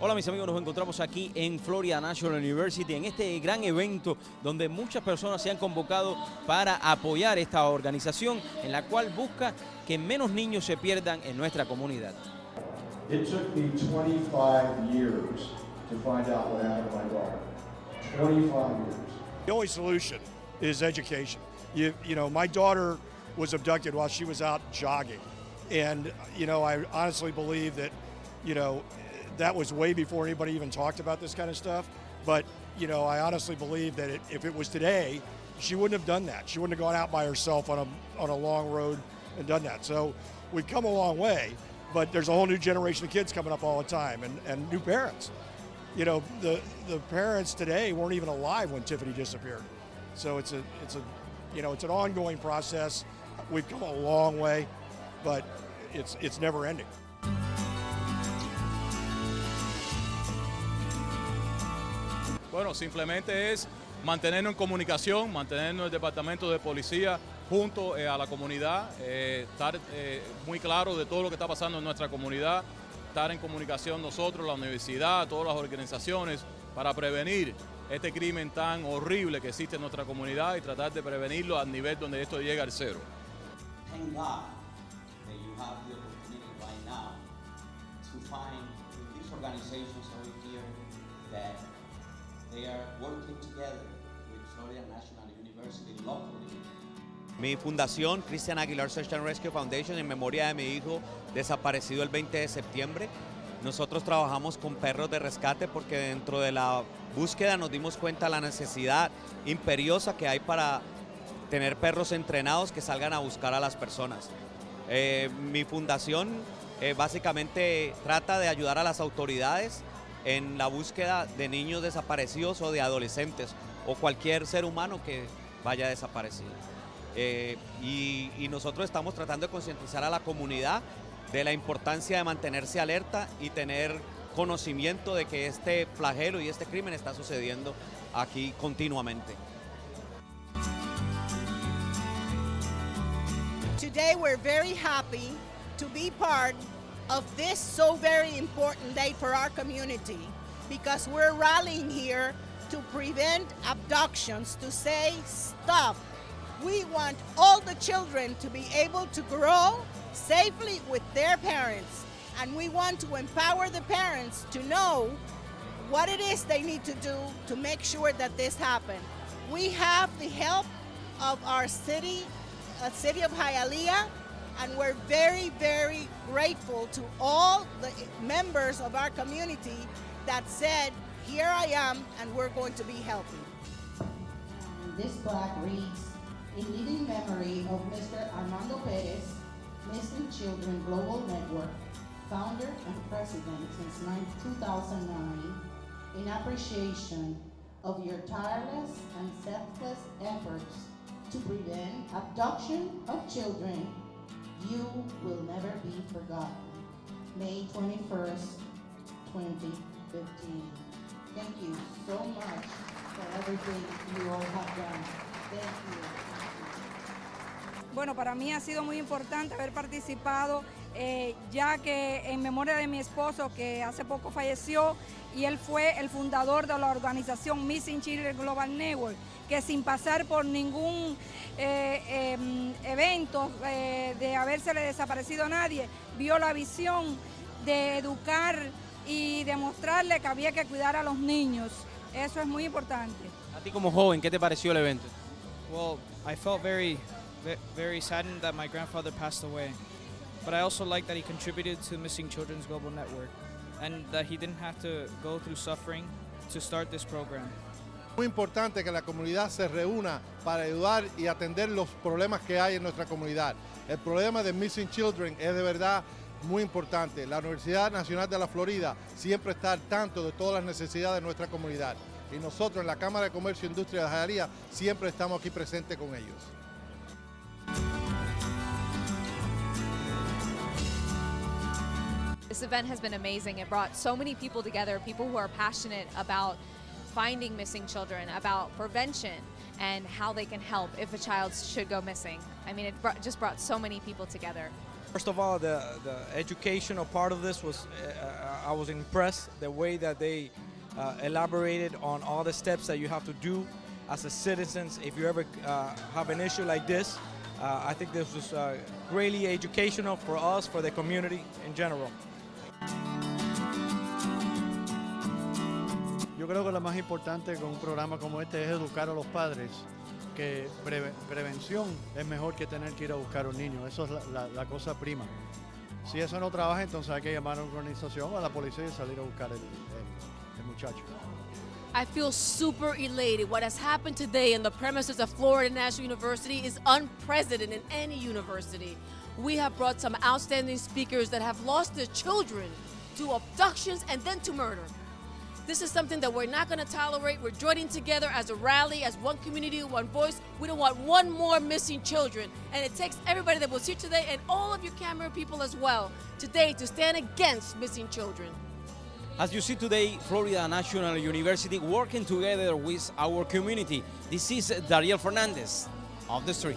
Hola mis amigos, nos encontramos aquí en Florida National University en este gran evento donde muchas personas se han convocado para apoyar esta organización en la cual busca que menos niños se pierdan en nuestra comunidad. It took me 25 years to find out what happened to my daughter. 25 years. The only solution is education. You, you know, my daughter was abducted while she was out jogging. And, you know, I honestly believe that, you know, that was way before anybody even talked about this kind of stuff. But, you know, I honestly believe that it, if it was today, she wouldn't have done that. She wouldn't have gone out by herself on a, on a long road and done that. So we've come a long way, but there's a whole new generation of kids coming up all the time and, and new parents. You know, the, the parents today weren't even alive when Tiffany disappeared. So it's a, it's a, you know, it's an ongoing process. We've come a long way, but it's, it's never ending. Bueno, simplemente es mantenernos en comunicación, mantenernos el departamento de policía junto eh, a la comunidad, eh, estar eh, muy claro de todo lo que está pasando en nuestra comunidad, estar en comunicación nosotros, la universidad, todas las organizaciones, para prevenir este crimen tan horrible que existe en nuestra comunidad y tratar de prevenirlo al nivel donde esto llega al cero. Mi fundación, Christian Aguilar Search and Rescue Foundation, en memoria de mi hijo desaparecido el 20 de septiembre. Nosotros trabajamos con perros de rescate porque dentro de la búsqueda nos dimos cuenta de la necesidad imperiosa que hay para tener perros entrenados que salgan a buscar a las personas. Eh, mi fundación eh, básicamente trata de ayudar a las autoridades en la búsqueda de niños desaparecidos o de adolescentes o cualquier ser humano que vaya desaparecido. Eh, y, y nosotros estamos tratando de concientizar a la comunidad de la importancia de mantenerse alerta y tener conocimiento de que este flagelo y este crimen está sucediendo aquí continuamente. Today we're very happy to be part of this so very important day for our community because we're rallying here to prevent abductions, to say stop. We want all the children to be able to grow safely with their parents and we want to empower the parents to know what it is they need to do to make sure that this happens. We have the help of our city, uh, city of Hialeah, and we're very, very grateful to all the members of our community that said, here I am, and we're going to be helping. This plaque reads, in living memory of Mr. Armando Perez, Missing Children Global Network, founder and president since 2009, in appreciation of your tireless and selfless efforts to prevent abduction of children, you will never be forgotten. May 21st, 2015. Thank you so much for everything you all have done. Thank you. Bueno, para mí ha sido muy importante haber participado, eh, ya que en memoria de mi esposo, que hace poco falleció, y él fue el fundador de la organización Missing Children Global Network, que sin pasar por ningún eh, eh, evento eh, de habérsele desaparecido a nadie, vio la visión de educar y demostrarle que había que cuidar a los niños. Eso es muy importante. A ti como joven, ¿qué te pareció el evento? Well, I felt very, ve- very saddened that my grandfather passed away, but I also like that he contributed to Missing Children's Global Network and that he didn't have to go through suffering to start this program. Muy importante que la comunidad se reúna para ayudar y atender los problemas que hay en nuestra comunidad. El problema de Missing Children es de verdad muy importante. La Universidad Nacional de la Florida siempre está al tanto de todas las necesidades de nuestra comunidad. Y nosotros en la Cámara de Comercio Industria de Jayalía siempre estamos aquí presentes con ellos. This event has been amazing. It brought so many people together, people who are passionate about finding missing children, about prevention, and how they can help if a child should go missing. I mean, it brought, just brought so many people together. First of all, the, the educational part of this was, uh, I was impressed the way that they uh, elaborated on all the steps that you have to do as a citizens if you ever uh, have an issue like this. Uh, I think this was uh, greatly educational for us, for the community in general. Creo que lo más importante con un programa como este es educar a los padres que preve- prevención es mejor que tener que ir a buscar a un niño. Eso es la, la- la cosa prima. Si eso no trabaja, entonces hay que llamar a una organización, a la policía y salir a buscar el, el- el muchacho. I feel super elated. What has happened today in the premises of Florida National University is unprecedented in any university. We have brought some outstanding speakers that have lost their children to abductions and then to murder. This is something that we're not going to tolerate. We're joining together as a rally, as one community, one voice. We don't want one more missing children. And it takes everybody that was here today and all of your camera people as well today to stand against missing children. As you see today, Florida National University working together with our community. This is Dariel Fernandez of the street.